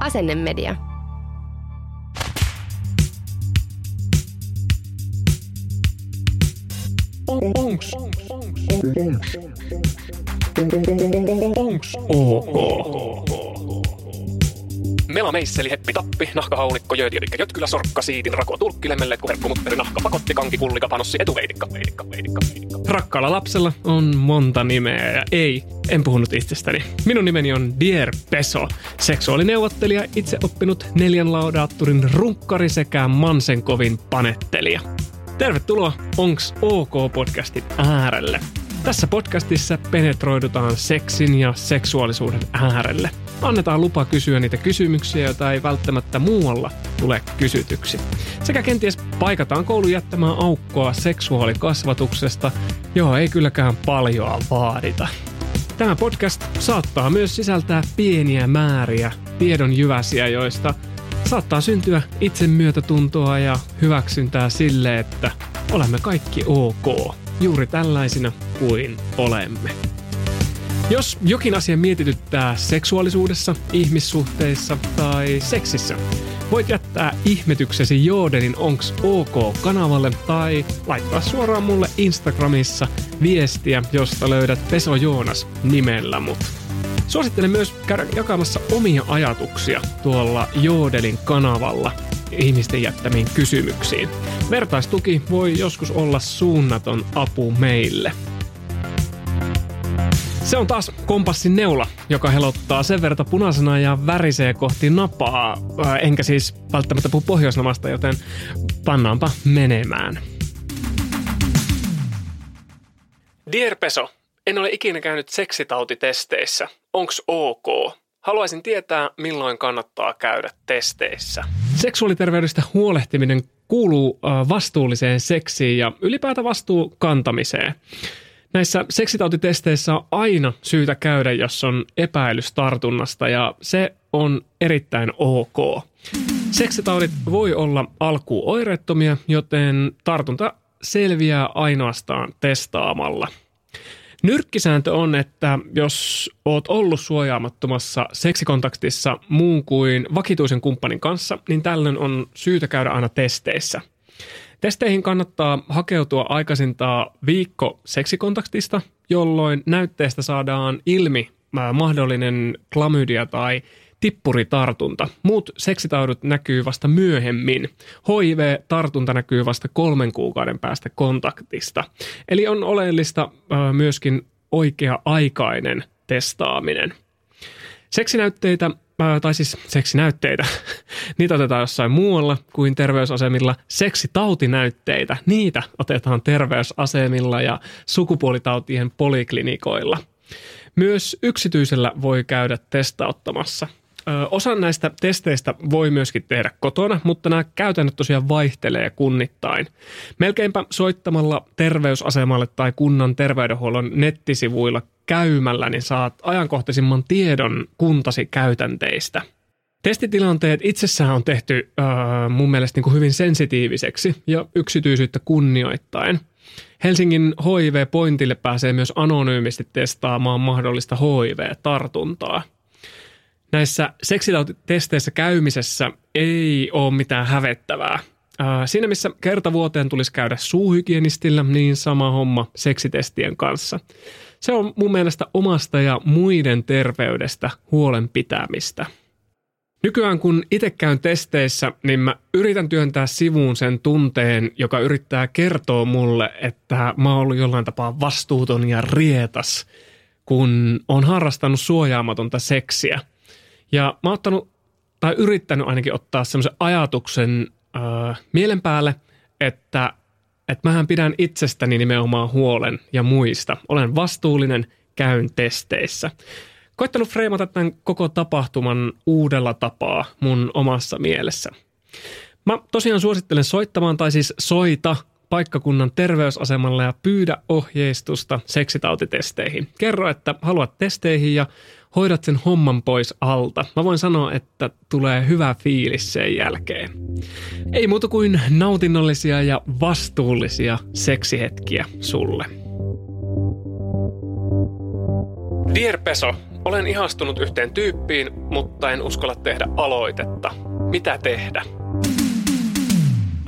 Asennemedia. Onks? Onks? Onks ok? Mela meisseli, heppi tappi, nahkahaulikko, jöötiölikkä, jötkylä, sorkka, siitin, rako, tulkki, lemmelletku, herkkumutteri, nahka, pakotti, kanki, kullika, panossi, etuveitikka, veitikka, veitikka, veitikka. Rakkaalla lapsella on monta nimeä ja ei, en puhunut itsestäni. Minun nimeni on Dier Peso, seksuaalineuvottelija, itse oppinut neljän laudaatturin runkkari sekä Mansenkovin panettelija. Tervetuloa Onks OK-podcastin äärelle. Tässä podcastissa penetroidutaan seksin ja seksuaalisuuden äärelle. Annetaan lupa kysyä niitä kysymyksiä, joita ei välttämättä muualla tule kysytyksi. Sekä kenties paikataan koulun jättämään aukkoa seksuaalikasvatuksesta, johon ei kylläkään paljoa vaadita. Tämä podcast saattaa myös sisältää pieniä määriä tiedon jyväsiä, joista saattaa syntyä itsemyötätuntoa ja hyväksyntää sille, että olemme kaikki ok, juuri tällaisina kuin olemme. Jos jokin asia mietityttää seksuaalisuudessa, ihmissuhteissa tai seksissä, voit jättää ihmetyksesi Joodenin Onks OK-kanavalle tai laittaa suoraan mulle Instagramissa viestiä, josta löydät Peso Joonas nimellä mut. Suosittelen myös käydä jakamassa omia ajatuksia tuolla Joodelin kanavalla ihmisten jättämiin kysymyksiin. Vertaistuki voi joskus olla suunnaton apu meille. Se on taas kompassin neula, joka helottaa sen verta punaisena ja värisee kohti napaa. Enkä siis välttämättä puhu pohjoisnamasta, joten pannaanpa menemään. Dear Peso, en ole ikinä käynyt seksitautitesteissä. Onks ok? Haluaisin tietää, milloin kannattaa käydä testeissä. Seksuaaliterveydestä huolehtiminen kuuluu vastuulliseen seksiin ja ylipäätään vastuu kantamiseen. Näissä seksitautitesteissä on aina syytä käydä, jos on epäilys tartunnasta ja se on erittäin ok. Seksitaudit voi olla alkuun oireettomia, joten tartunta selviää ainoastaan testaamalla. Nyrkkisääntö on, että jos oot ollut suojaamattomassa seksikontaktissa muun kuin vakituisen kumppanin kanssa, niin tällöin on syytä käydä aina testeissä. Testeihin kannattaa hakeutua aikaisintaan viikko seksikontaktista, jolloin näytteestä saadaan ilmi mahdollinen klamydia tai tippuritartunta. Muut seksitaudut näkyy vasta myöhemmin. HIV-tartunta näkyy vasta kolmen kuukauden päästä kontaktista. Eli on oleellista myöskin oikea-aikainen testaaminen. Seksinäytteitä tai siis seksinäytteitä, niitä otetaan jossain muualla kuin terveysasemilla. Seksitautinäytteitä, niitä otetaan terveysasemilla ja sukupuolitautien poliklinikoilla. Myös yksityisellä voi käydä testauttamassa – Osan näistä testeistä voi myöskin tehdä kotona, mutta nämä käytännöt tosiaan vaihtelee kunnittain. Melkeinpä soittamalla terveysasemalle tai kunnan terveydenhuollon nettisivuilla käymällä, niin saat ajankohtaisimman tiedon kuntasi käytänteistä. Testitilanteet itsessään on tehty äh, mun mielestä niin kuin hyvin sensitiiviseksi ja yksityisyyttä kunnioittain. Helsingin HIV-pointille pääsee myös anonyymisti testaamaan mahdollista HIV-tartuntaa – näissä seksitautitesteissä käymisessä ei ole mitään hävettävää. Siinä missä kerta vuoteen tulisi käydä suuhygienistillä, niin sama homma seksitestien kanssa. Se on mun mielestä omasta ja muiden terveydestä huolen pitämistä. Nykyään kun itse käyn testeissä, niin mä yritän työntää sivuun sen tunteen, joka yrittää kertoa mulle, että mä oon ollut jollain tapaa vastuuton ja rietas, kun on harrastanut suojaamatonta seksiä – ja mä oon ottanut, tai yrittänyt ainakin ottaa semmoisen ajatuksen äh, mielen päälle, että että mähän pidän itsestäni nimenomaan huolen ja muista. Olen vastuullinen, käyn testeissä. Koittanut freimata tämän koko tapahtuman uudella tapaa mun omassa mielessä. Mä tosiaan suosittelen soittamaan tai siis soita paikkakunnan terveysasemalle ja pyydä ohjeistusta seksitautitesteihin. Kerro, että haluat testeihin ja hoidat sen homman pois alta. Mä voin sanoa, että tulee hyvä fiilis sen jälkeen. Ei muuta kuin nautinnollisia ja vastuullisia seksihetkiä sulle. Dear Peso, olen ihastunut yhteen tyyppiin, mutta en uskalla tehdä aloitetta. Mitä tehdä?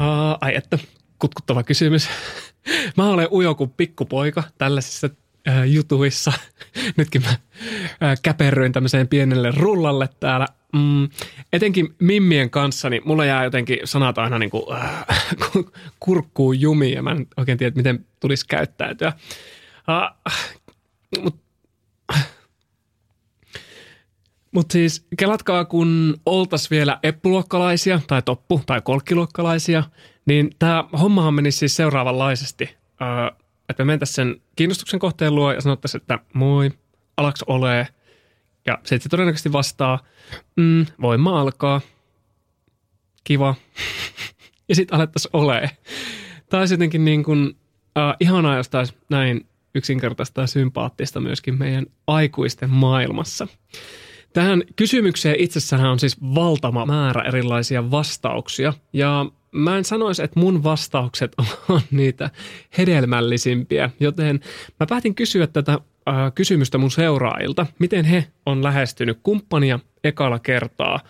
Uh, ai että, kutkuttava kysymys. Mä olen ujo kuin pikkupoika tällaisissa äh, jutuissa. Nytkin mä äh, käperryin tämmöiseen pienelle rullalle täällä. Mm, etenkin Mimmien kanssa, niin mulla jää jotenkin sanat aina niin kuin, äh, kurkkuun jumiin ja mä en oikein tiedä, miten tulisi käyttäytyä. Uh, Mutta mutta siis kelatkaa, kun oltas vielä eppuluokkalaisia tai toppu- tai kolkkiluokkalaisia, niin tämä hommahan menisi siis seuraavanlaisesti. Öö, että me mentäisiin sen kiinnostuksen kohteen luo ja sanottaisiin, että moi, alaks ole. Ja sitten se todennäköisesti vastaa, mm, voin mä alkaa. Kiva. ja sitten alettaisiin ole. Tämä olisi jotenkin niin kuin, äh, ihanaa, jos taisi näin yksinkertaista ja sympaattista myöskin meidän aikuisten maailmassa. Tähän kysymykseen itsessään on siis valtava määrä erilaisia vastauksia ja mä en sanoisi, että mun vastaukset on niitä hedelmällisimpiä, joten mä päätin kysyä tätä äh, kysymystä mun seuraajilta, miten he on lähestynyt kumppania ekalla kertaa.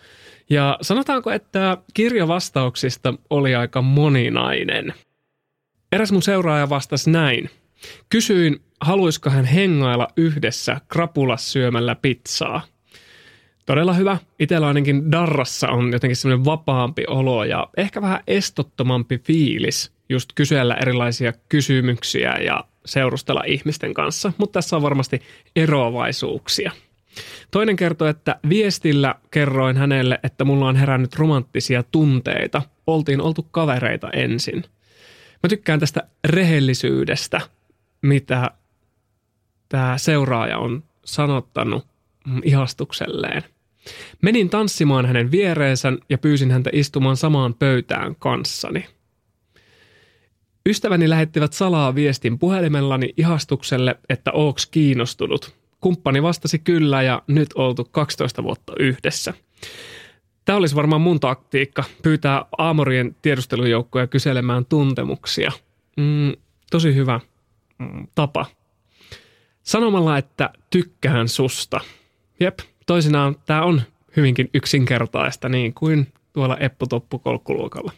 Ja sanotaanko, että kirja vastauksista oli aika moninainen. Eräs mun seuraaja vastasi näin. Kysyin, haluaisiko hän hengailla yhdessä krapulas syömällä pizzaa. Todella hyvä. Itellä ainakin Darrassa on jotenkin semmoinen vapaampi olo ja ehkä vähän estottomampi fiilis just kysellä erilaisia kysymyksiä ja seurustella ihmisten kanssa, mutta tässä on varmasti eroavaisuuksia. Toinen kertoo, että viestillä kerroin hänelle, että mulla on herännyt romanttisia tunteita. Oltiin oltu kavereita ensin. Mä tykkään tästä rehellisyydestä, mitä tämä seuraaja on sanottanut ihastukselleen. Menin tanssimaan hänen viereensä ja pyysin häntä istumaan samaan pöytään kanssani. Ystäväni lähettivät salaa viestin puhelimellani ihastukselle, että ooks kiinnostunut. Kumppani vastasi kyllä ja nyt oltu 12 vuotta yhdessä. Tämä olisi varmaan mun taktiikka, pyytää Aamorien tiedustelujoukkoja kyselemään tuntemuksia. Mm, tosi hyvä mm, tapa. Sanomalla, että tykkään susta. Jep, toisinaan tämä on hyvinkin yksinkertaista niin kuin tuolla Eppotoppu kolkkuluokalla.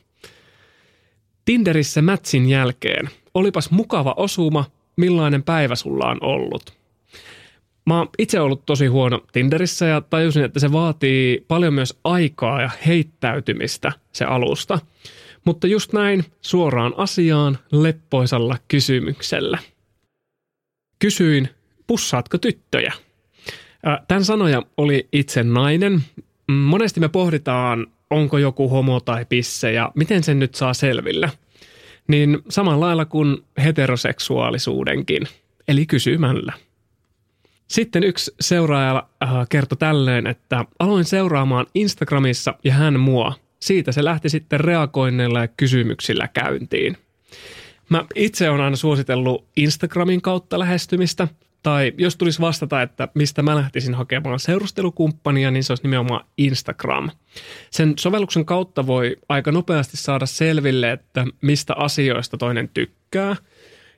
Tinderissä mätsin jälkeen. Olipas mukava osuma, millainen päivä sulla on ollut. Mä oon itse ollut tosi huono Tinderissä ja tajusin, että se vaatii paljon myös aikaa ja heittäytymistä se alusta. Mutta just näin suoraan asiaan leppoisalla kysymyksellä. Kysyin, pussaatko tyttöjä? Tämän sanoja oli itse nainen. Mm, monesti me pohditaan, onko joku homo tai pisse ja miten sen nyt saa selville. Niin samalla lailla kuin heteroseksuaalisuudenkin, eli kysymällä. Sitten yksi seuraaja kertoi tälleen, että aloin seuraamaan Instagramissa ja hän mua. Siitä se lähti sitten reagoinneilla ja kysymyksillä käyntiin. Mä itse olen aina suositellut Instagramin kautta lähestymistä, tai jos tulisi vastata, että mistä mä lähtisin hakemaan seurustelukumppania, niin se olisi nimenomaan Instagram. Sen sovelluksen kautta voi aika nopeasti saada selville, että mistä asioista toinen tykkää.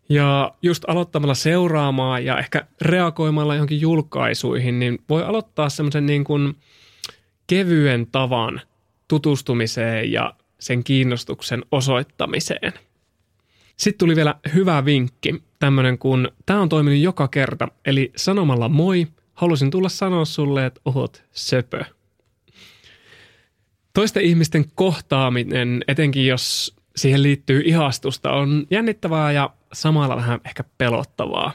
Ja just aloittamalla seuraamaan ja ehkä reagoimalla johonkin julkaisuihin, niin voi aloittaa semmoisen niin kuin kevyen tavan tutustumiseen ja sen kiinnostuksen osoittamiseen – sitten tuli vielä hyvä vinkki, tämmöinen kun tämä on toiminut joka kerta, eli sanomalla moi, halusin tulla sanoa sulle, että oot söpö. Toisten ihmisten kohtaaminen, etenkin jos siihen liittyy ihastusta, on jännittävää ja samalla vähän ehkä pelottavaa.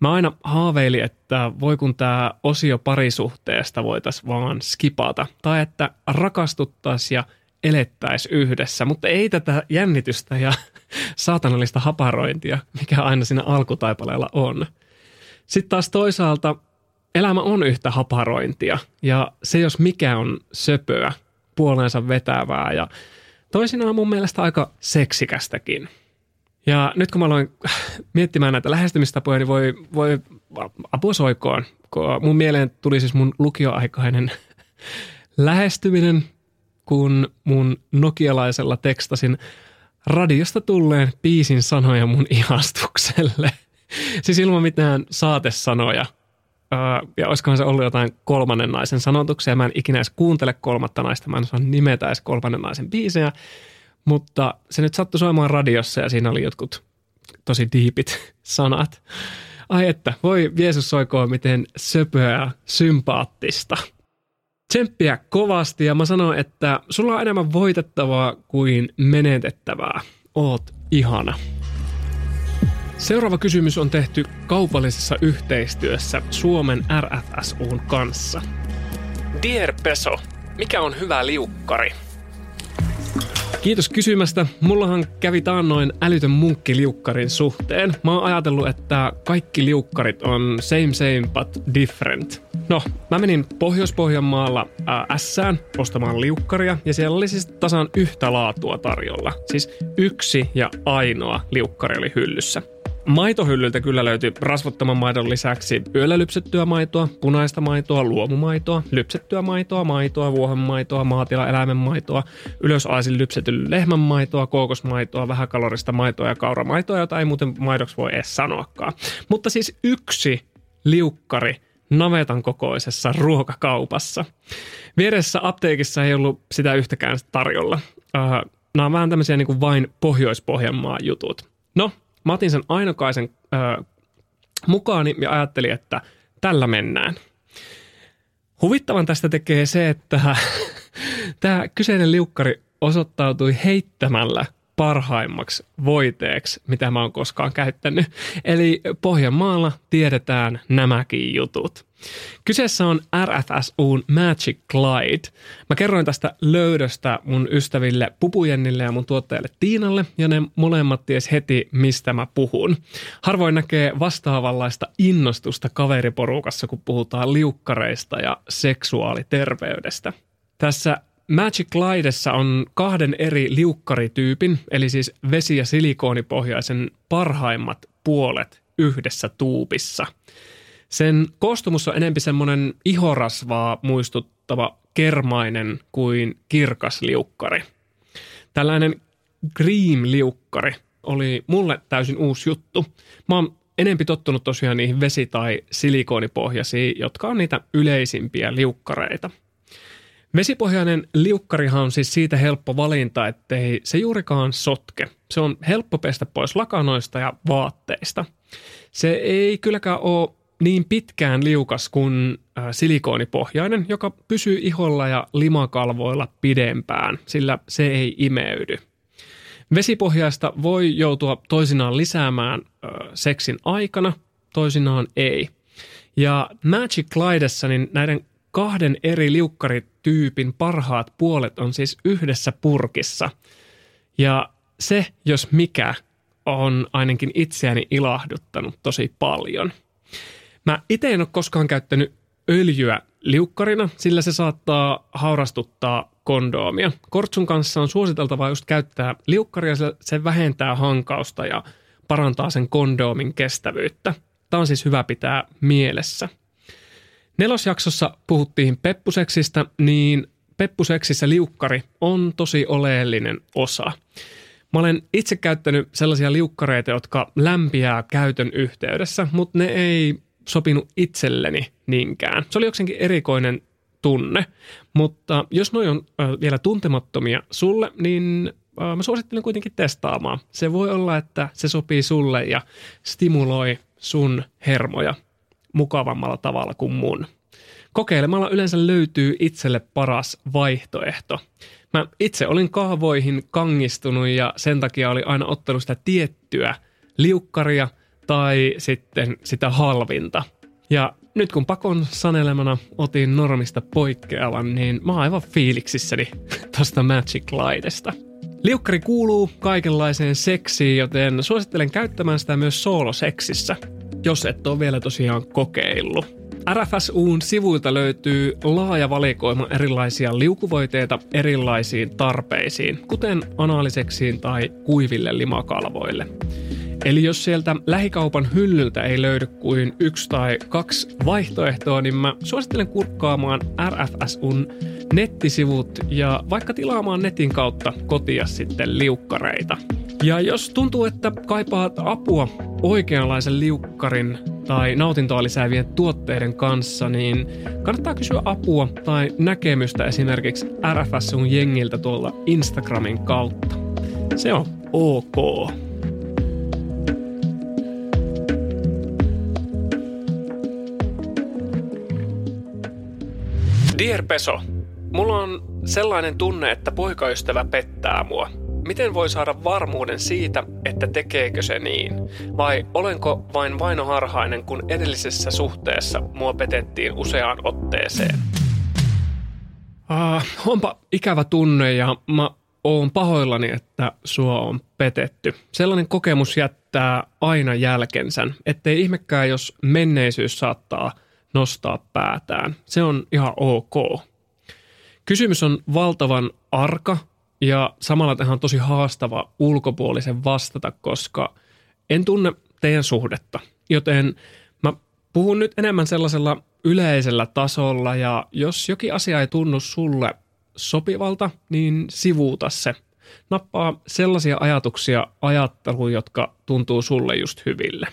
Mä aina haaveilin, että voi kun tämä osio parisuhteesta voitaisiin vaan skipata, tai että rakastuttaisiin ja elettäisi yhdessä, mutta ei tätä jännitystä ja saatanallista haparointia, mikä aina siinä alkutaipaleella on. Sitten taas toisaalta elämä on yhtä haparointia ja se jos mikä on söpöä, puoleensa vetävää ja toisinaan mun mielestä aika seksikästäkin. Ja nyt kun mä aloin miettimään näitä lähestymistapoja, niin voi, voi apua soikoon. Mun mieleen tuli siis mun lukioaikainen lähestyminen, kun mun nokialaisella tekstasin radiosta tulleen piisin sanoja mun ihastukselle. siis ilman mitään saatesanoja – ja olisikohan se ollut jotain kolmannen naisen sanotuksia. Mä en ikinä edes kuuntele kolmatta naista, mä en saa nimetä edes kolmannen naisen biisejä. Mutta se nyt sattui soimaan radiossa ja siinä oli jotkut tosi diipit sanat. Ai että, voi Jeesus soikoon miten söpöä sympaattista. Tsemppiä kovasti ja mä sanon, että sulla on enemmän voitettavaa kuin menetettävää. Oot ihana. Seuraava kysymys on tehty kaupallisessa yhteistyössä Suomen RFSUn kanssa. Dear Peso, mikä on hyvä liukkari? Kiitos kysymästä. Mullahan kävi taannoin älytön munkki liukkarin suhteen. Mä oon ajatellut, että kaikki liukkarit on same same but different. No, mä menin Pohjois-Pohjanmaalla äh, Sään ostamaan liukkaria ja siellä oli siis tasan yhtä laatua tarjolla. Siis yksi ja ainoa liukkari oli hyllyssä. Maitohyllyltä kyllä löytyi rasvottoman maidon lisäksi yöllä lypsettyä maitoa, punaista maitoa, luomumaitoa, lypsettyä maitoa, maitoa, vuohenmaitoa, maatilaeläimen maitoa, ylösaisin lypsetyn lehmän maitoa, kookosmaitoa, vähäkalorista maitoa ja kauramaitoa, jota ei muuten maidoksi voi edes sanoakaan. Mutta siis yksi liukkari navetan kokoisessa ruokakaupassa. Vieressä apteekissa ei ollut sitä yhtäkään tarjolla. Uh, nämä on vähän tämmöisiä niin kuin vain Pohjois-Pohjanmaa jutut. No, Mä otin sen ainokaisen ö, mukaani ja ajattelin, että tällä mennään. Huvittavan tästä tekee se, että tämä kyseinen liukkari osoittautui heittämällä parhaimmaksi voiteeksi, mitä mä oon koskaan käyttänyt. Eli Pohjanmaalla tiedetään nämäkin jutut. Kyseessä on RFSUn Magic Glide. Mä kerroin tästä löydöstä mun ystäville Pupujennille ja mun tuottajalle Tiinalle, ja ne molemmat ties heti, mistä mä puhun. Harvoin näkee vastaavanlaista innostusta kaveriporukassa, kun puhutaan liukkareista ja seksuaaliterveydestä. Tässä Magic Glidessa on kahden eri liukkarityypin, eli siis vesi- ja silikoonipohjaisen parhaimmat puolet yhdessä tuupissa. Sen koostumus on enempi semmoinen ihorasvaa muistuttava kermainen kuin kirkas liukkari. Tällainen Dream-liukkari oli mulle täysin uusi juttu. Mä oon enempi tottunut tosiaan niihin vesi- tai silikoonipohjaisiin, jotka on niitä yleisimpiä liukkareita – Vesipohjainen liukkarihan on siis siitä helppo valinta, ettei se juurikaan sotke. Se on helppo pestä pois lakanoista ja vaatteista. Se ei kylläkään ole niin pitkään liukas kuin silikoonipohjainen, joka pysyy iholla ja limakalvoilla pidempään, sillä se ei imeydy. Vesipohjaista voi joutua toisinaan lisäämään ö, seksin aikana, toisinaan ei. Ja Magic Glidessa niin näiden kahden eri liukkarityypin parhaat puolet on siis yhdessä purkissa. Ja se, jos mikä, on ainakin itseäni ilahduttanut tosi paljon. Mä itse en ole koskaan käyttänyt öljyä liukkarina, sillä se saattaa haurastuttaa kondoomia. Kortsun kanssa on suositeltavaa just käyttää liukkaria, se vähentää hankausta ja parantaa sen kondoomin kestävyyttä. Tämä on siis hyvä pitää mielessä. Nelosjaksossa puhuttiin peppuseksistä, niin peppuseksissä liukkari on tosi oleellinen osa. Mä olen itse käyttänyt sellaisia liukkareita, jotka lämpiää käytön yhteydessä, mutta ne ei sopinut itselleni niinkään. Se oli jokseenkin erikoinen tunne, mutta jos noi on vielä tuntemattomia sulle, niin mä suosittelen kuitenkin testaamaan. Se voi olla, että se sopii sulle ja stimuloi sun hermoja mukavammalla tavalla kuin mun. Kokeilemalla yleensä löytyy itselle paras vaihtoehto. Mä itse olin kahvoihin kangistunut ja sen takia oli aina ottanut sitä tiettyä liukkaria tai sitten sitä halvinta. Ja nyt kun pakon sanelemana otin normista poikkeavan, niin mä oon aivan fiiliksissäni tosta Magic Lightesta. Liukkari kuuluu kaikenlaiseen seksiin, joten suosittelen käyttämään sitä myös sooloseksissä, jos et ole vielä tosiaan kokeillut. RFSUn sivuilta löytyy laaja valikoima erilaisia liukuvoiteita erilaisiin tarpeisiin, kuten anaaliseksiin tai kuiville limakalvoille. Eli jos sieltä lähikaupan hyllyltä ei löydy kuin yksi tai kaksi vaihtoehtoa, niin mä suosittelen kurkkaamaan RFSUn nettisivut ja vaikka tilaamaan netin kautta kotia sitten liukkareita. Ja jos tuntuu, että kaipaat apua oikeanlaisen liukkarin tai nautintoa lisäävien tuotteiden kanssa, niin kannattaa kysyä apua tai näkemystä esimerkiksi RFSUn jengiltä tuolla Instagramin kautta. Se on ok. Dear Peso, mulla on sellainen tunne, että poikaystävä pettää mua. Miten voi saada varmuuden siitä, että tekeekö se niin? Vai olenko vain vainoharhainen, kun edellisessä suhteessa mua petettiin useaan otteeseen? Uh, onpa ikävä tunne ja mä oon pahoillani, että sua on petetty. Sellainen kokemus jättää aina jälkensä, ettei ihmekään, jos menneisyys saattaa nostaa päätään. Se on ihan ok. Kysymys on valtavan arka ja samalla tähän on tosi haastava ulkopuolisen vastata, koska en tunne teidän suhdetta. Joten mä puhun nyt enemmän sellaisella yleisellä tasolla ja jos jokin asia ei tunnu sulle sopivalta, niin sivuuta se. Nappaa sellaisia ajatuksia ajatteluun, jotka tuntuu sulle just hyville.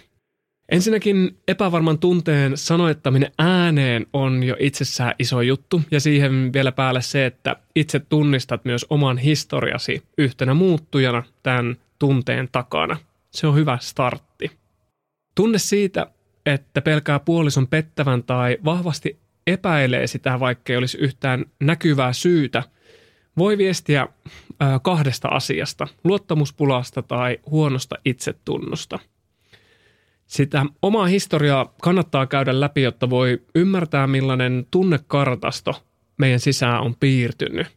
Ensinnäkin epävarman tunteen sanoittaminen ääneen on jo itsessään iso juttu ja siihen vielä päälle se, että itse tunnistat myös oman historiasi yhtenä muuttujana tämän tunteen takana. Se on hyvä startti. Tunne siitä, että pelkää puolison pettävän tai vahvasti epäilee sitä, vaikka ei olisi yhtään näkyvää syytä, voi viestiä kahdesta asiasta, luottamuspulasta tai huonosta itsetunnosta – sitä omaa historiaa kannattaa käydä läpi, jotta voi ymmärtää, millainen tunnekartasto meidän sisään on piirtynyt.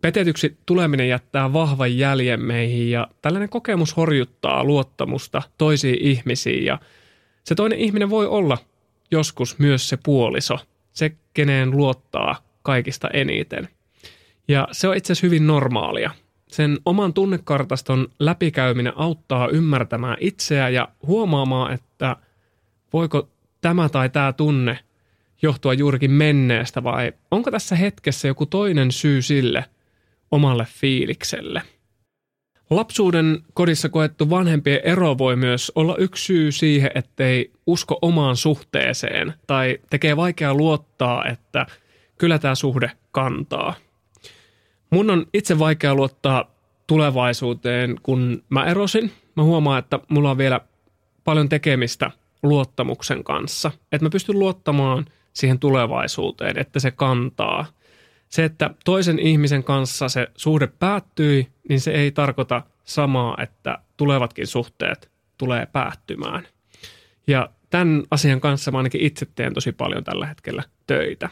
Petetyksi tuleminen jättää vahvan jäljen meihin ja tällainen kokemus horjuttaa luottamusta toisiin ihmisiin ja se toinen ihminen voi olla joskus myös se puoliso, se keneen luottaa kaikista eniten. Ja se on itse asiassa hyvin normaalia. Sen oman tunnekartaston läpikäyminen auttaa ymmärtämään itseä ja huomaamaan, että voiko tämä tai tämä tunne johtua juurikin menneestä vai onko tässä hetkessä joku toinen syy sille omalle fiilikselle. Lapsuuden kodissa koettu vanhempien ero voi myös olla yksi syy siihen, ettei usko omaan suhteeseen tai tekee vaikea luottaa, että kyllä tämä suhde kantaa. Mun on itse vaikea luottaa tulevaisuuteen, kun mä erosin. Mä huomaan, että mulla on vielä paljon tekemistä luottamuksen kanssa. Että mä pystyn luottamaan siihen tulevaisuuteen, että se kantaa. Se, että toisen ihmisen kanssa se suhde päättyi, niin se ei tarkoita samaa, että tulevatkin suhteet tulee päättymään. Ja tämän asian kanssa mä ainakin itse teen tosi paljon tällä hetkellä töitä.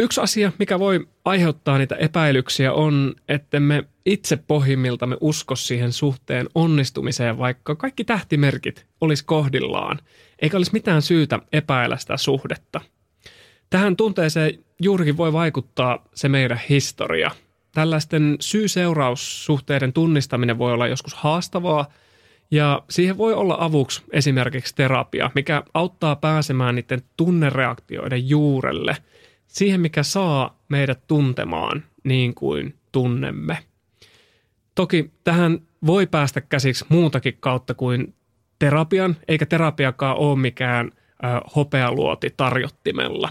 Yksi asia, mikä voi aiheuttaa niitä epäilyksiä on, että me itse pohjimmiltamme usko siihen suhteen onnistumiseen, vaikka kaikki tähtimerkit olisi kohdillaan, eikä olisi mitään syytä epäillä sitä suhdetta. Tähän tunteeseen juurikin voi vaikuttaa se meidän historia. Tällaisten syy-seuraussuhteiden tunnistaminen voi olla joskus haastavaa, ja siihen voi olla avuksi esimerkiksi terapia, mikä auttaa pääsemään niiden tunnereaktioiden juurelle – siihen, mikä saa meidät tuntemaan niin kuin tunnemme. Toki tähän voi päästä käsiksi muutakin kautta kuin terapian, eikä terapiakaan ole mikään hopealuoti tarjottimella.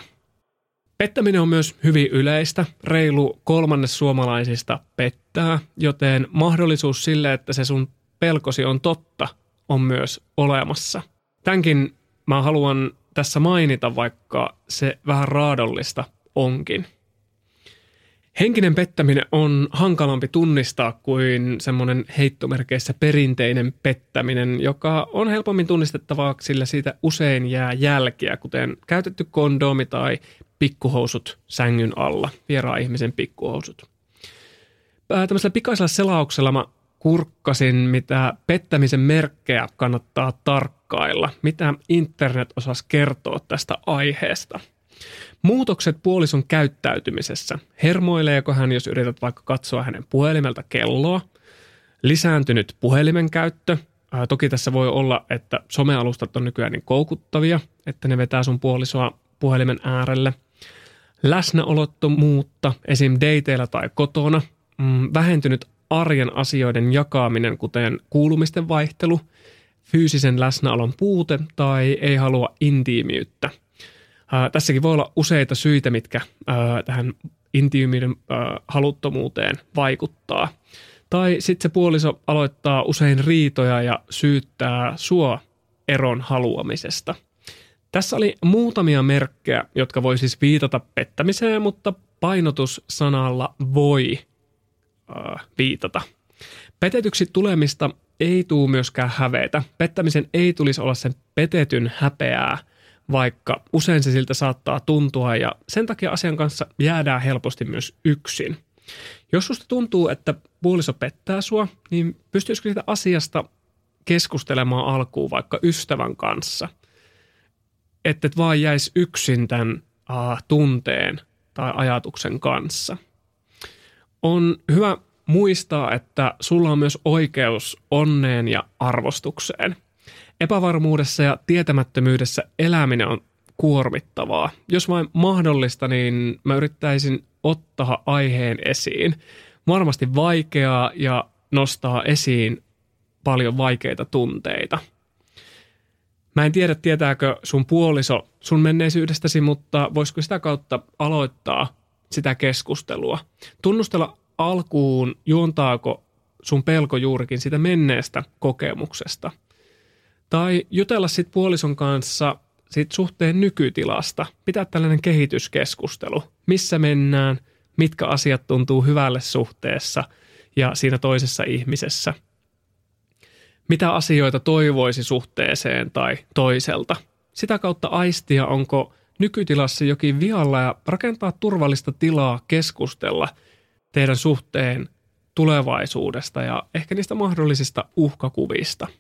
Pettäminen on myös hyvin yleistä. Reilu kolmannes suomalaisista pettää, joten mahdollisuus sille, että se sun pelkosi on totta, on myös olemassa. Tämänkin mä haluan tässä mainita, vaikka se vähän raadollista onkin. Henkinen pettäminen on hankalampi tunnistaa kuin semmoinen heittomerkeissä perinteinen pettäminen, joka on helpommin tunnistettavaa, sillä siitä usein jää jälkiä, kuten käytetty kondomi tai pikkuhousut sängyn alla, vieraan ihmisen pikkuhousut. Tämmöisellä pikaisella selauksella mä kurkkasin, mitä pettämisen merkkejä kannattaa tarkkailla, mitä internet osasi kertoa tästä aiheesta – Muutokset puolison käyttäytymisessä. Hermoileeko hän, jos yrität vaikka katsoa hänen puhelimelta kelloa? Lisääntynyt puhelimen käyttö. Ää, toki tässä voi olla, että somealustat on nykyään niin koukuttavia, että ne vetää sun puolisoa puhelimen äärelle. Läsnäolottomuutta, esim. dateilla tai kotona. Mm, vähentynyt arjen asioiden jakaminen, kuten kuulumisten vaihtelu, fyysisen läsnäolon puute tai ei halua intiimiyttä – Ää, tässäkin voi olla useita syitä, mitkä ää, tähän intiimiden ää, haluttomuuteen vaikuttaa. Tai sitten se puoliso aloittaa usein riitoja ja syyttää sua eron haluamisesta. Tässä oli muutamia merkkejä, jotka voi siis viitata pettämiseen, mutta painotus sanalla voi ää, viitata. Petetyksi tulemista ei tule myöskään hävetä. Pettämisen ei tulisi olla sen petetyn häpeää – vaikka usein se siltä saattaa tuntua ja sen takia asian kanssa jäädään helposti myös yksin. Jos susta tuntuu, että puoliso pettää sua, niin pystyisikö siitä asiasta keskustelemaan alkuun vaikka ystävän kanssa? Että et vaan jäisi yksin tämän uh, tunteen tai ajatuksen kanssa. On hyvä muistaa, että sulla on myös oikeus onneen ja arvostukseen – Epävarmuudessa ja tietämättömyydessä eläminen on kuormittavaa. Jos vain mahdollista, niin mä yrittäisin ottaa aiheen esiin. Varmasti vaikeaa ja nostaa esiin paljon vaikeita tunteita. Mä en tiedä, tietääkö sun puoliso sun menneisyydestäsi, mutta voisiko sitä kautta aloittaa sitä keskustelua. Tunnustella alkuun, juontaako sun pelko juurikin sitä menneestä kokemuksesta – tai jutella sitten puolison kanssa sit suhteen nykytilasta. Pitää tällainen kehityskeskustelu. Missä mennään, mitkä asiat tuntuu hyvälle suhteessa ja siinä toisessa ihmisessä. Mitä asioita toivoisi suhteeseen tai toiselta. Sitä kautta aistia, onko nykytilassa jokin vialla ja rakentaa turvallista tilaa keskustella teidän suhteen tulevaisuudesta ja ehkä niistä mahdollisista uhkakuvista –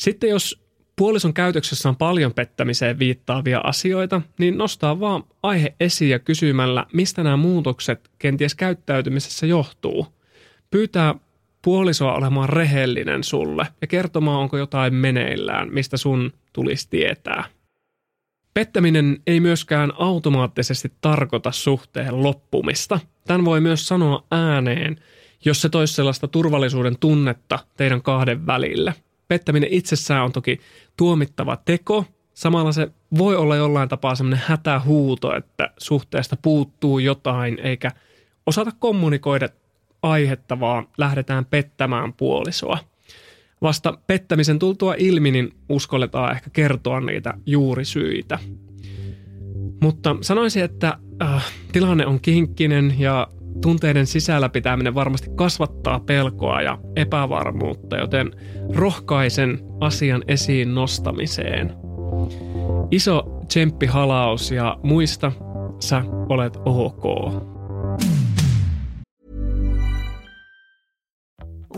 sitten jos puolison käytöksessä on paljon pettämiseen viittaavia asioita, niin nostaa vaan aihe esiin ja kysymällä, mistä nämä muutokset kenties käyttäytymisessä johtuu. Pyytää puolisoa olemaan rehellinen sulle ja kertomaan, onko jotain meneillään, mistä sun tulisi tietää. Pettäminen ei myöskään automaattisesti tarkoita suhteen loppumista. Tämän voi myös sanoa ääneen, jos se toisi sellaista turvallisuuden tunnetta teidän kahden välillä – pettäminen itsessään on toki tuomittava teko. Samalla se voi olla jollain tapaa semmoinen hätähuuto, että suhteesta puuttuu jotain eikä osata kommunikoida aihetta, vaan lähdetään pettämään puolisoa. Vasta pettämisen tultua ilmi, niin uskolletaan ehkä kertoa niitä juurisyitä. Mutta sanoisin, että äh, tilanne on kinkkinen ja tunteiden sisällä pitäminen varmasti kasvattaa pelkoa ja epävarmuutta, joten rohkaisen asian esiin nostamiseen. Iso halaus ja muista, sä olet ok.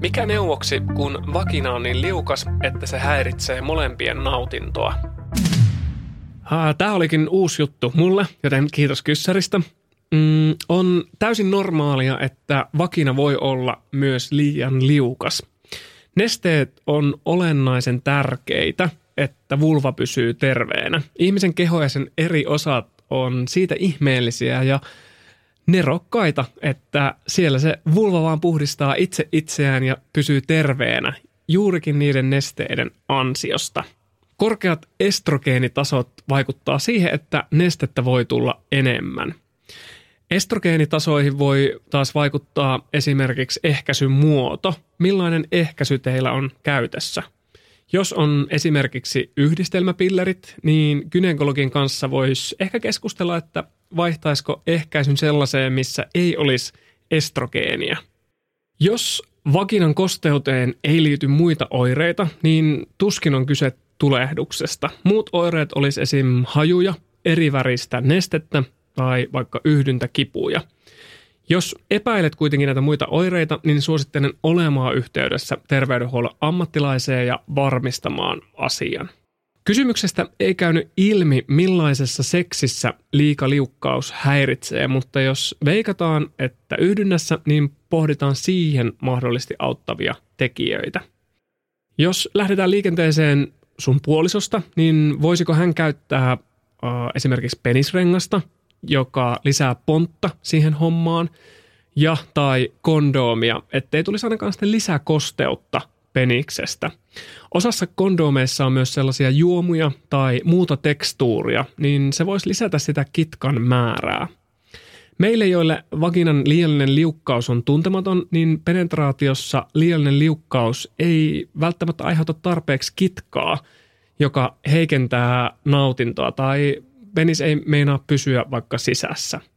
Mikä neuvoksi, kun vakina on niin liukas, että se häiritsee molempien nautintoa? Tämä olikin uusi juttu mulle, joten kiitos kyssäristä. Mm, on täysin normaalia, että vakina voi olla myös liian liukas. Nesteet on olennaisen tärkeitä, että vulva pysyy terveenä. Ihmisen keho ja sen eri osat on siitä ihmeellisiä ja nerokkaita, että siellä se vulva vaan puhdistaa itse itseään ja pysyy terveenä juurikin niiden nesteiden ansiosta. Korkeat estrogeenitasot vaikuttaa siihen, että nestettä voi tulla enemmän. Estrogeenitasoihin voi taas vaikuttaa esimerkiksi ehkäisyn muoto. Millainen ehkäisy teillä on käytössä? Jos on esimerkiksi yhdistelmäpillerit, niin gynekologin kanssa voisi ehkä keskustella, että vaihtaisiko ehkäisyn sellaiseen, missä ei olisi estrogeenia. Jos vaginan kosteuteen ei liity muita oireita, niin tuskin on kyse tulehduksesta. Muut oireet olisi esim. hajuja, eriväristä nestettä tai vaikka yhdyntäkipuja. Jos epäilet kuitenkin näitä muita oireita, niin suosittelen olemaan yhteydessä terveydenhuollon ammattilaiseen ja varmistamaan asian. Kysymyksestä ei käynyt ilmi, millaisessa seksissä liikaliukkaus häiritsee, mutta jos veikataan, että yhdynnässä, niin pohditaan siihen mahdollisesti auttavia tekijöitä. Jos lähdetään liikenteeseen sun puolisosta, niin voisiko hän käyttää äh, esimerkiksi penisrengasta, joka lisää pontta siihen hommaan, ja tai kondoomia, ettei tulisi ainakaan sitten lisää kosteutta peniksestä. Osassa kondoomeissa on myös sellaisia juomuja tai muuta tekstuuria, niin se voisi lisätä sitä kitkan määrää. Meille, joille vaginan liiallinen liukkaus on tuntematon, niin penetraatiossa liiallinen liukkaus ei välttämättä aiheuta tarpeeksi kitkaa, joka heikentää nautintoa tai penis ei meinaa pysyä vaikka sisässä –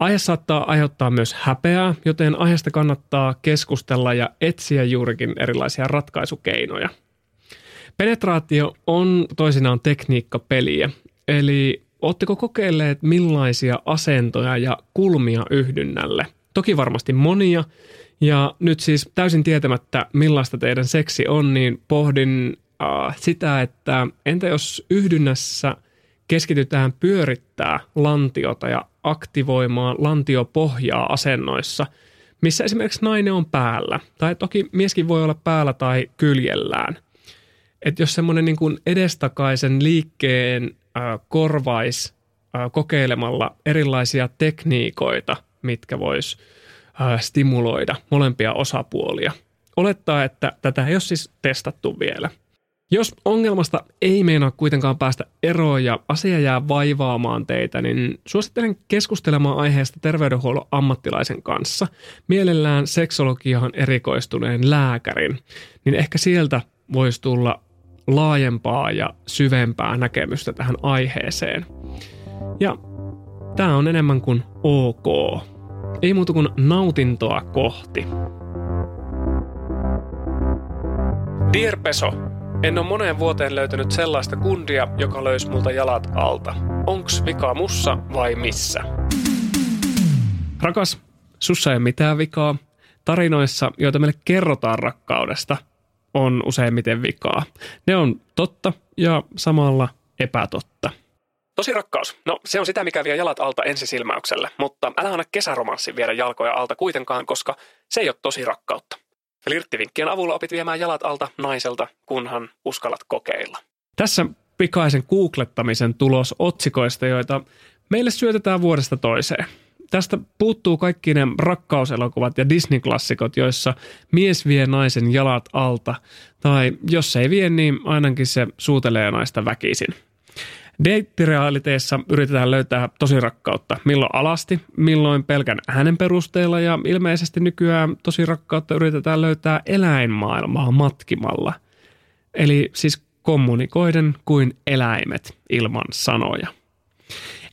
Aihe saattaa aiheuttaa myös häpeää, joten aiheesta kannattaa keskustella ja etsiä juurikin erilaisia ratkaisukeinoja. Penetraatio on toisinaan tekniikkapeliä, eli Oletteko kokeilleet millaisia asentoja ja kulmia yhdynnälle? Toki varmasti monia. Ja nyt siis täysin tietämättä millaista teidän seksi on, niin pohdin äh, sitä, että entä jos yhdynnässä keskitytään pyörittää lantiota ja aktivoimaan lantiopohjaa asennoissa, missä esimerkiksi nainen on päällä. Tai toki mieskin voi olla päällä tai kyljellään. Että jos semmoinen niin edestakaisen liikkeen korvais kokeilemalla erilaisia tekniikoita, mitkä vois stimuloida molempia osapuolia. Olettaa, että tätä ei ole siis testattu vielä – jos ongelmasta ei meinaa kuitenkaan päästä eroon ja asia jää vaivaamaan teitä, niin suosittelen keskustelemaan aiheesta terveydenhuollon ammattilaisen kanssa, mielellään seksologiaan erikoistuneen lääkärin, niin ehkä sieltä voisi tulla laajempaa ja syvempää näkemystä tähän aiheeseen. Ja tämä on enemmän kuin ok. Ei muuta kuin nautintoa kohti. Dear Peso, en ole moneen vuoteen löytänyt sellaista kundia, joka löysi multa jalat alta. Onks vika mussa vai missä? Rakas, sussa ei ole mitään vikaa. Tarinoissa, joita meille kerrotaan rakkaudesta, on useimmiten vikaa. Ne on totta ja samalla epätotta. Tosi rakkaus. No, se on sitä, mikä vie jalat alta ensisilmäykselle, mutta älä anna kesäromanssin viedä jalkoja alta kuitenkaan, koska se ei ole tosi rakkautta. Flirttivinkkien avulla opit viemään jalat alta naiselta, kunhan uskallat kokeilla. Tässä pikaisen googlettamisen tulos otsikoista, joita meille syötetään vuodesta toiseen. Tästä puuttuu kaikki ne rakkauselokuvat ja Disney-klassikot, joissa mies vie naisen jalat alta, tai jos ei vie, niin ainakin se suutelee naista väkisin – Deittirealiteessa yritetään löytää tosi rakkautta, milloin alasti, milloin pelkän hänen perusteella ja ilmeisesti nykyään tosi rakkautta yritetään löytää eläinmaailmaa matkimalla. Eli siis kommunikoiden kuin eläimet ilman sanoja.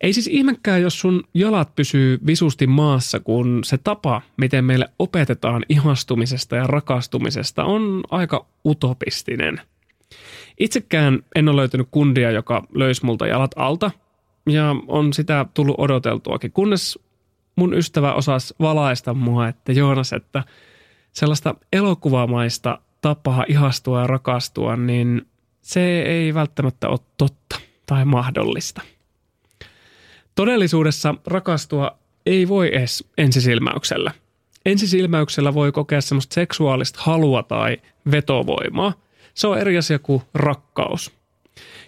Ei siis ihmekään, jos sun jalat pysyy visusti maassa, kun se tapa, miten meille opetetaan ihastumisesta ja rakastumisesta, on aika utopistinen – Itsekään en ole löytänyt kundia, joka löysi multa jalat alta ja on sitä tullut odoteltuakin, kunnes mun ystävä osasi valaista mua, että Joonas, että sellaista elokuvamaista tapaa ihastua ja rakastua, niin se ei välttämättä ole totta tai mahdollista. Todellisuudessa rakastua ei voi edes ensisilmäyksellä. Ensisilmäyksellä voi kokea semmoista seksuaalista halua tai vetovoimaa. Se on eri asia kuin rakkaus.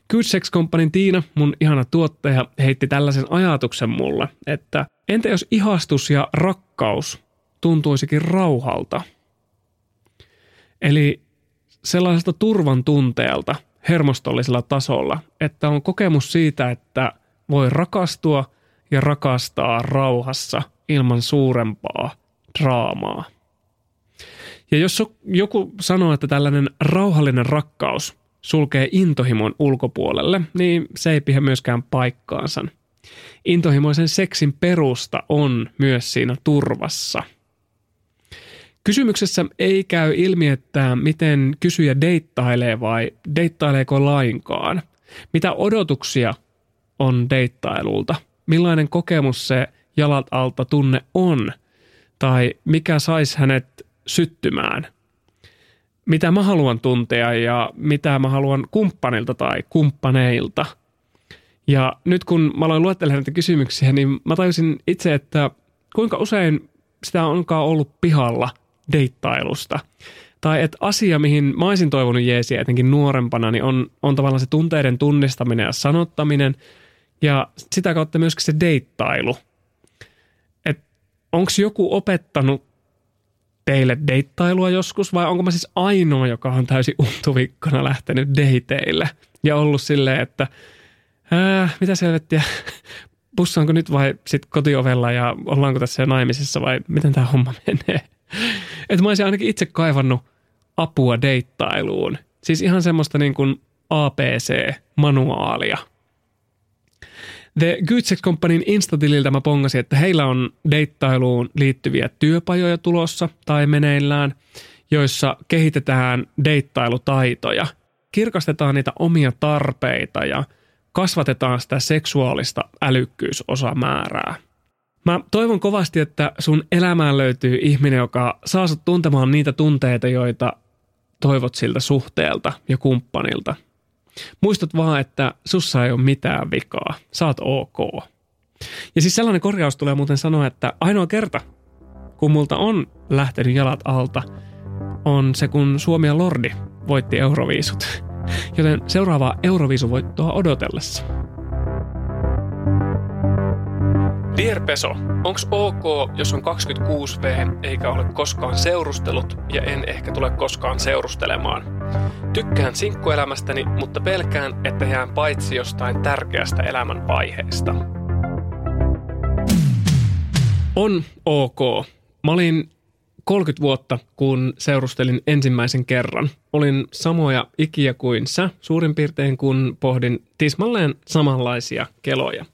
Good Sex Companyn Tiina, mun ihana tuottaja, heitti tällaisen ajatuksen mulle, että entä jos ihastus ja rakkaus tuntuisikin rauhalta? Eli sellaiselta turvan tunteelta hermostollisella tasolla, että on kokemus siitä, että voi rakastua ja rakastaa rauhassa ilman suurempaa draamaa. Ja jos joku sanoo, että tällainen rauhallinen rakkaus sulkee intohimon ulkopuolelle, niin se ei pidä myöskään paikkaansa. Intohimoisen seksin perusta on myös siinä turvassa. Kysymyksessä ei käy ilmi, että miten kysyjä deittailee vai deittaileeko lainkaan. Mitä odotuksia on deittailulta? Millainen kokemus se jalat alta tunne on? Tai mikä saisi hänet syttymään – mitä mä haluan tuntea ja mitä mä haluan kumppanilta tai kumppaneilta. Ja nyt kun mä aloin luettelemaan näitä kysymyksiä, niin mä tajusin itse, että kuinka usein sitä onkaan ollut pihalla deittailusta. Tai että asia, mihin mä olisin toivonut jeesiä etenkin nuorempana, niin on, on tavallaan se tunteiden tunnistaminen ja sanottaminen ja sitä kautta myöskin se deittailu. Että onko joku opettanut teille deittailua joskus vai onko mä siis ainoa, joka on täysin untuvikkona lähtenyt deiteille ja ollut silleen, että ää, mitä selvettiä, pussaanko nyt vai sit kotiovella ja ollaanko tässä jo naimisissa vai miten tämä homma menee. Että mä olisin ainakin itse kaivannut apua deittailuun. Siis ihan semmoista niin kuin APC-manuaalia – The Good Sex Companyn Instatililtä mä pongasin, että heillä on deittailuun liittyviä työpajoja tulossa tai meneillään, joissa kehitetään deittailutaitoja. Kirkastetaan niitä omia tarpeita ja kasvatetaan sitä seksuaalista älykkyysosamäärää. Mä toivon kovasti, että sun elämään löytyy ihminen, joka saa sut tuntemaan niitä tunteita, joita toivot siltä suhteelta ja kumppanilta – Muistut vaan, että sussa ei ole mitään vikaa. Saat ok. Ja siis sellainen korjaus tulee muuten sanoa, että ainoa kerta, kun multa on lähtenyt jalat alta, on se, kun Suomi ja Lordi voitti Euroviisut. Joten seuraavaa Euroviisuvoittoa odotellessa. Dear Peso, onks ok, jos on 26V eikä ole koskaan seurustellut ja en ehkä tule koskaan seurustelemaan? Tykkään sinkkuelämästäni, mutta pelkään, että jään paitsi jostain tärkeästä elämän vaiheesta. On ok. Mä olin 30 vuotta, kun seurustelin ensimmäisen kerran. Olin samoja ikiä kuin sä, suurin piirtein kun pohdin tismalleen samanlaisia keloja.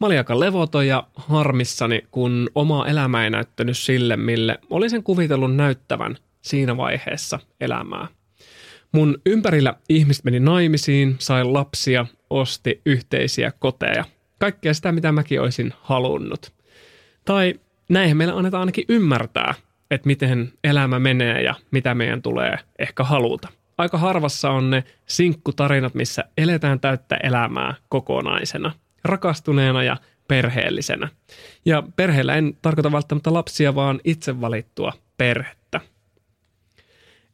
Mä olin aika levoton ja harmissani, kun oma elämä ei näyttänyt sille, mille olisin kuvitellut näyttävän siinä vaiheessa elämää. Mun ympärillä ihmiset meni naimisiin, sai lapsia, osti yhteisiä koteja. Kaikkea sitä, mitä mäkin olisin halunnut. Tai näinhän meillä annetaan ainakin ymmärtää, että miten elämä menee ja mitä meidän tulee ehkä haluta. Aika harvassa on ne sinkkutarinat, missä eletään täyttä elämää kokonaisena – rakastuneena ja perheellisenä. Ja perheellä en tarkoita välttämättä lapsia, vaan itse valittua perhettä.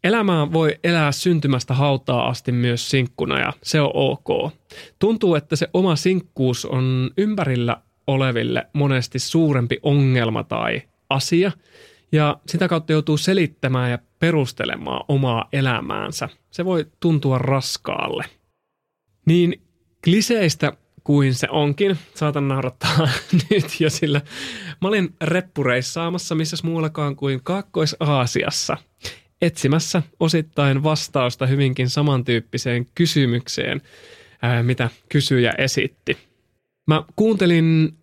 Elämää voi elää syntymästä hautaa asti myös sinkkuna ja se on ok. Tuntuu, että se oma sinkkuus on ympärillä oleville monesti suurempi ongelma tai asia, ja sitä kautta joutuu selittämään ja perustelemaan omaa elämäänsä. Se voi tuntua raskaalle. Niin kliseistä kuin se onkin. Saatan naurattaa nyt jo sillä. Mä olin reppureissaamassa missä muuallakaan kuin Kaakkois-Aasiassa etsimässä osittain vastausta hyvinkin samantyyppiseen kysymykseen, ää, mitä kysyjä esitti. Mä kuuntelin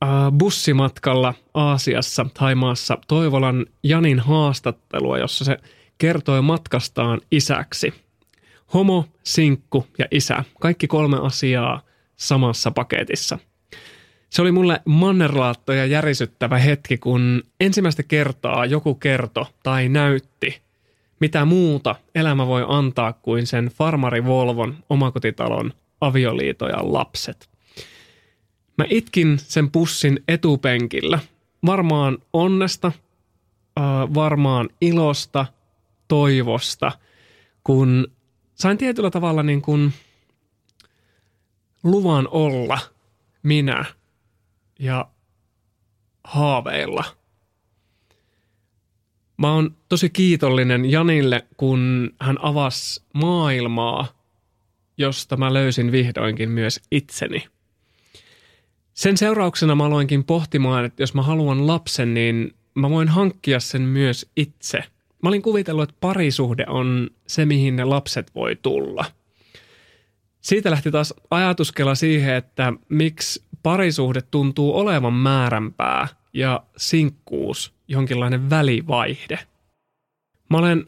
ää, bussimatkalla Aasiassa, Taimaassa, Toivolan Janin haastattelua, jossa se kertoi matkastaan isäksi. Homo, sinkku ja isä, kaikki kolme asiaa – samassa paketissa. Se oli mulle mannerlaatto ja järisyttävä hetki, kun ensimmäistä kertaa joku kerto tai näytti, mitä muuta elämä voi antaa kuin sen farmari Volvon omakotitalon avioliitoja lapset. Mä itkin sen pussin etupenkillä. Varmaan onnesta, varmaan ilosta, toivosta, kun sain tietyllä tavalla niin kuin luvan olla minä ja haaveilla. Mä oon tosi kiitollinen Janille, kun hän avasi maailmaa, josta mä löysin vihdoinkin myös itseni. Sen seurauksena mä aloinkin pohtimaan, että jos mä haluan lapsen, niin mä voin hankkia sen myös itse. Mä olin kuvitellut, että parisuhde on se, mihin ne lapset voi tulla. Siitä lähti taas ajatuskella siihen, että miksi parisuhde tuntuu olevan määränpää ja sinkkuus jonkinlainen välivaihde. Mä olen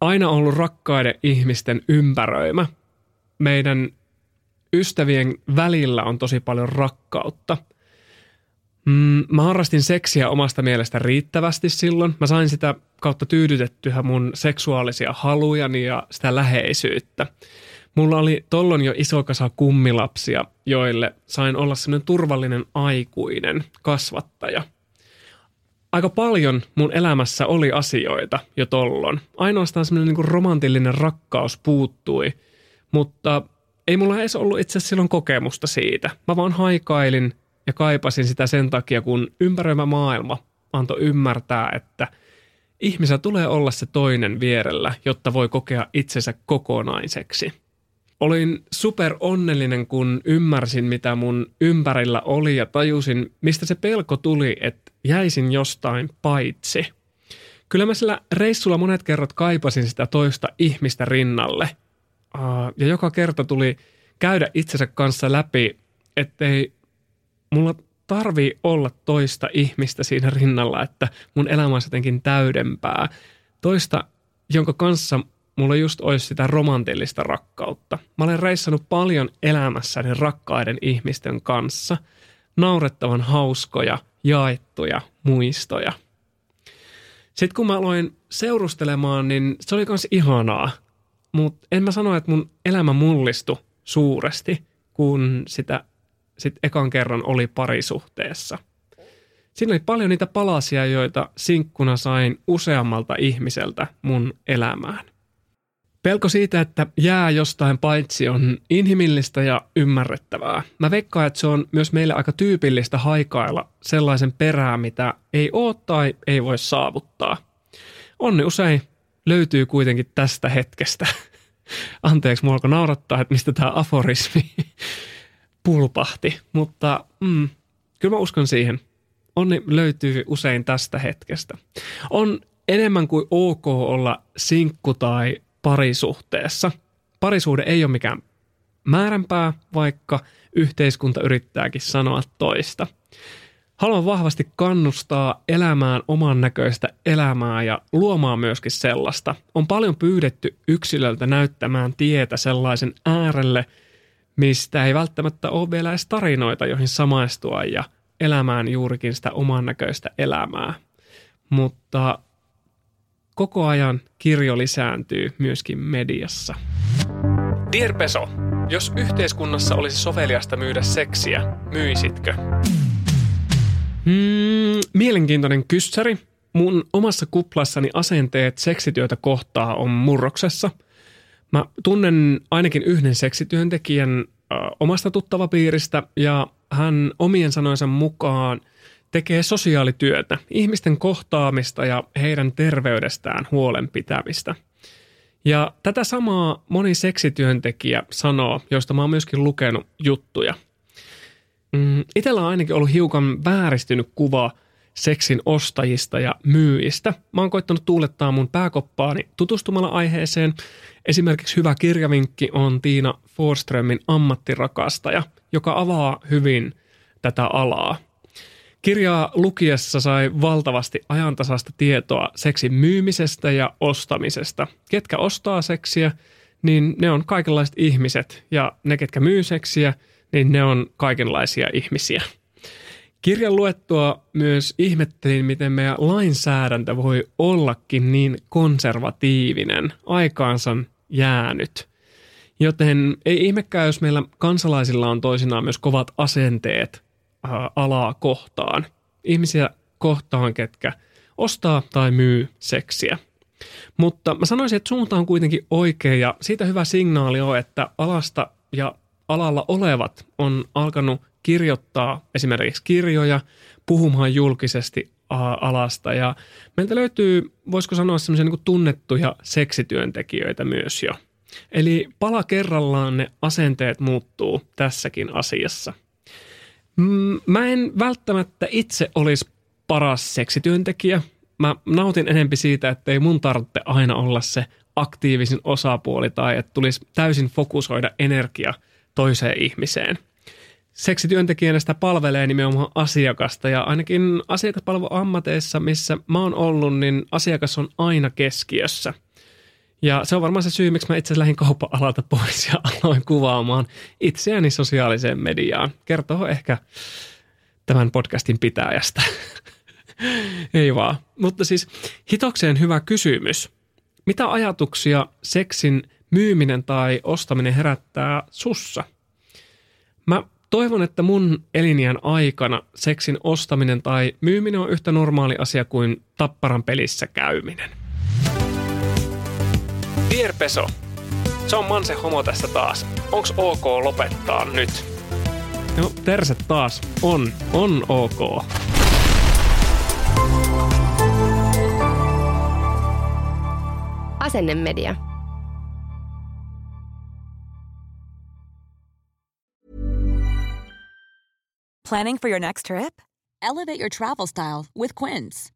aina ollut rakkaiden ihmisten ympäröimä. Meidän ystävien välillä on tosi paljon rakkautta. Mm, mä harrastin seksiä omasta mielestä riittävästi silloin. Mä sain sitä kautta tyydytettyä mun seksuaalisia halujani ja sitä läheisyyttä. Mulla oli tollon jo iso kasa kummilapsia, joille sain olla sellainen turvallinen aikuinen kasvattaja. Aika paljon mun elämässä oli asioita jo tollon. Ainoastaan semmoinen niin romantillinen rakkaus puuttui, mutta ei mulla edes ollut itse silloin kokemusta siitä. Mä vaan haikailin ja kaipasin sitä sen takia, kun ympäröimä maailma antoi ymmärtää, että ihmisellä tulee olla se toinen vierellä, jotta voi kokea itsensä kokonaiseksi – Olin super onnellinen, kun ymmärsin, mitä mun ympärillä oli ja tajusin, mistä se pelko tuli, että jäisin jostain paitsi. Kyllä mä sillä reissulla monet kerrat kaipasin sitä toista ihmistä rinnalle. Ja joka kerta tuli käydä itsensä kanssa läpi, ettei mulla tarvii olla toista ihmistä siinä rinnalla, että mun elämä on jotenkin täydempää. Toista, jonka kanssa mulla just olisi sitä romantillista rakkautta. Mä olen reissannut paljon elämässäni rakkaiden ihmisten kanssa. Naurettavan hauskoja, jaettuja muistoja. Sitten kun mä aloin seurustelemaan, niin se oli myös ihanaa. Mutta en mä sano, että mun elämä mullistui suuresti, kun sitä sit ekan kerran oli parisuhteessa. Siinä oli paljon niitä palasia, joita sinkkuna sain useammalta ihmiseltä mun elämään. Pelko siitä, että jää jostain paitsi on inhimillistä ja ymmärrettävää. Mä veikkaan, että se on myös meille aika tyypillistä haikailla sellaisen perää, mitä ei oo tai ei voi saavuttaa. Onni usein löytyy kuitenkin tästä hetkestä. Anteeksi, mua alkoi naurattaa, että mistä tämä aforismi pulpahti, mutta mm, kyllä mä uskon siihen. Onni löytyy usein tästä hetkestä. On enemmän kuin ok olla sinkku tai parisuhteessa. Parisuhde ei ole mikään määränpää, vaikka yhteiskunta yrittääkin sanoa toista. Haluan vahvasti kannustaa elämään oman näköistä elämää ja luomaan myöskin sellaista. On paljon pyydetty yksilöltä näyttämään tietä sellaisen äärelle, mistä ei välttämättä ole vielä edes tarinoita, joihin samaistua ja elämään juurikin sitä oman näköistä elämää. Mutta koko ajan kirjo lisääntyy myöskin mediassa. Dear Peso, jos yhteiskunnassa olisi soveliasta myydä seksiä, myisitkö? Hmm, mielenkiintoinen kyssäri. Mun omassa kuplassani asenteet seksityötä kohtaa on murroksessa. Mä tunnen ainakin yhden seksityöntekijän äh, omasta tuttavapiiristä ja hän omien sanojensa mukaan – tekee sosiaalityötä, ihmisten kohtaamista ja heidän terveydestään huolen pitämistä. Ja tätä samaa moni seksityöntekijä sanoo, josta mä oon myöskin lukenut juttuja. Mm, itellä on ainakin ollut hiukan vääristynyt kuva seksin ostajista ja myyjistä. Mä oon koittanut tuulettaa mun pääkoppaani tutustumalla aiheeseen. Esimerkiksi hyvä kirjavinkki on Tiina Forströmin ammattirakastaja, joka avaa hyvin tätä alaa. Kirjaa lukiessa sai valtavasti ajantasasta tietoa seksin myymisestä ja ostamisesta. Ketkä ostaa seksiä, niin ne on kaikenlaiset ihmiset ja ne, ketkä myy seksiä, niin ne on kaikenlaisia ihmisiä. Kirjan luettua myös ihmettelin, miten meidän lainsäädäntö voi ollakin niin konservatiivinen, aikaansa jäänyt. Joten ei ihmekään, jos meillä kansalaisilla on toisinaan myös kovat asenteet alaa kohtaan. Ihmisiä kohtaan, ketkä ostaa tai myy seksiä. Mutta mä sanoisin, että suunta on kuitenkin oikea ja siitä hyvä signaali on, että alasta ja alalla olevat on alkanut kirjoittaa esimerkiksi kirjoja, puhumaan julkisesti alasta ja meiltä löytyy, voisiko sanoa semmoisia niin tunnettuja seksityöntekijöitä myös jo. Eli pala kerrallaan ne asenteet muuttuu tässäkin asiassa. Mm, mä en välttämättä itse olisi paras seksityöntekijä. Mä nautin enempi siitä, että ei mun tarvitse aina olla se aktiivisin osapuoli tai että tulisi täysin fokusoida energia toiseen ihmiseen. Seksityöntekijänä sitä palvelee nimenomaan asiakasta ja ainakin asiakaspalveluammateissa, missä mä oon ollut, niin asiakas on aina keskiössä. Ja se on varmaan se syy, miksi mä itse lähdin kauppa-alalta pois ja aloin kuvaamaan itseäni sosiaaliseen mediaan. Kertoo ehkä tämän podcastin pitäjästä. Ei vaan. Mutta siis hitokseen hyvä kysymys. Mitä ajatuksia seksin myyminen tai ostaminen herättää sussa? Mä toivon, että mun elinjän aikana seksin ostaminen tai myyminen on yhtä normaali asia kuin tapparan pelissä käyminen. Dear Peso, se on Manse homo tässä taas. Onks ok lopettaa nyt? No, terset taas. On, on ok. Asennemedia. Planning for your next trip? Elevate your travel style with Quince.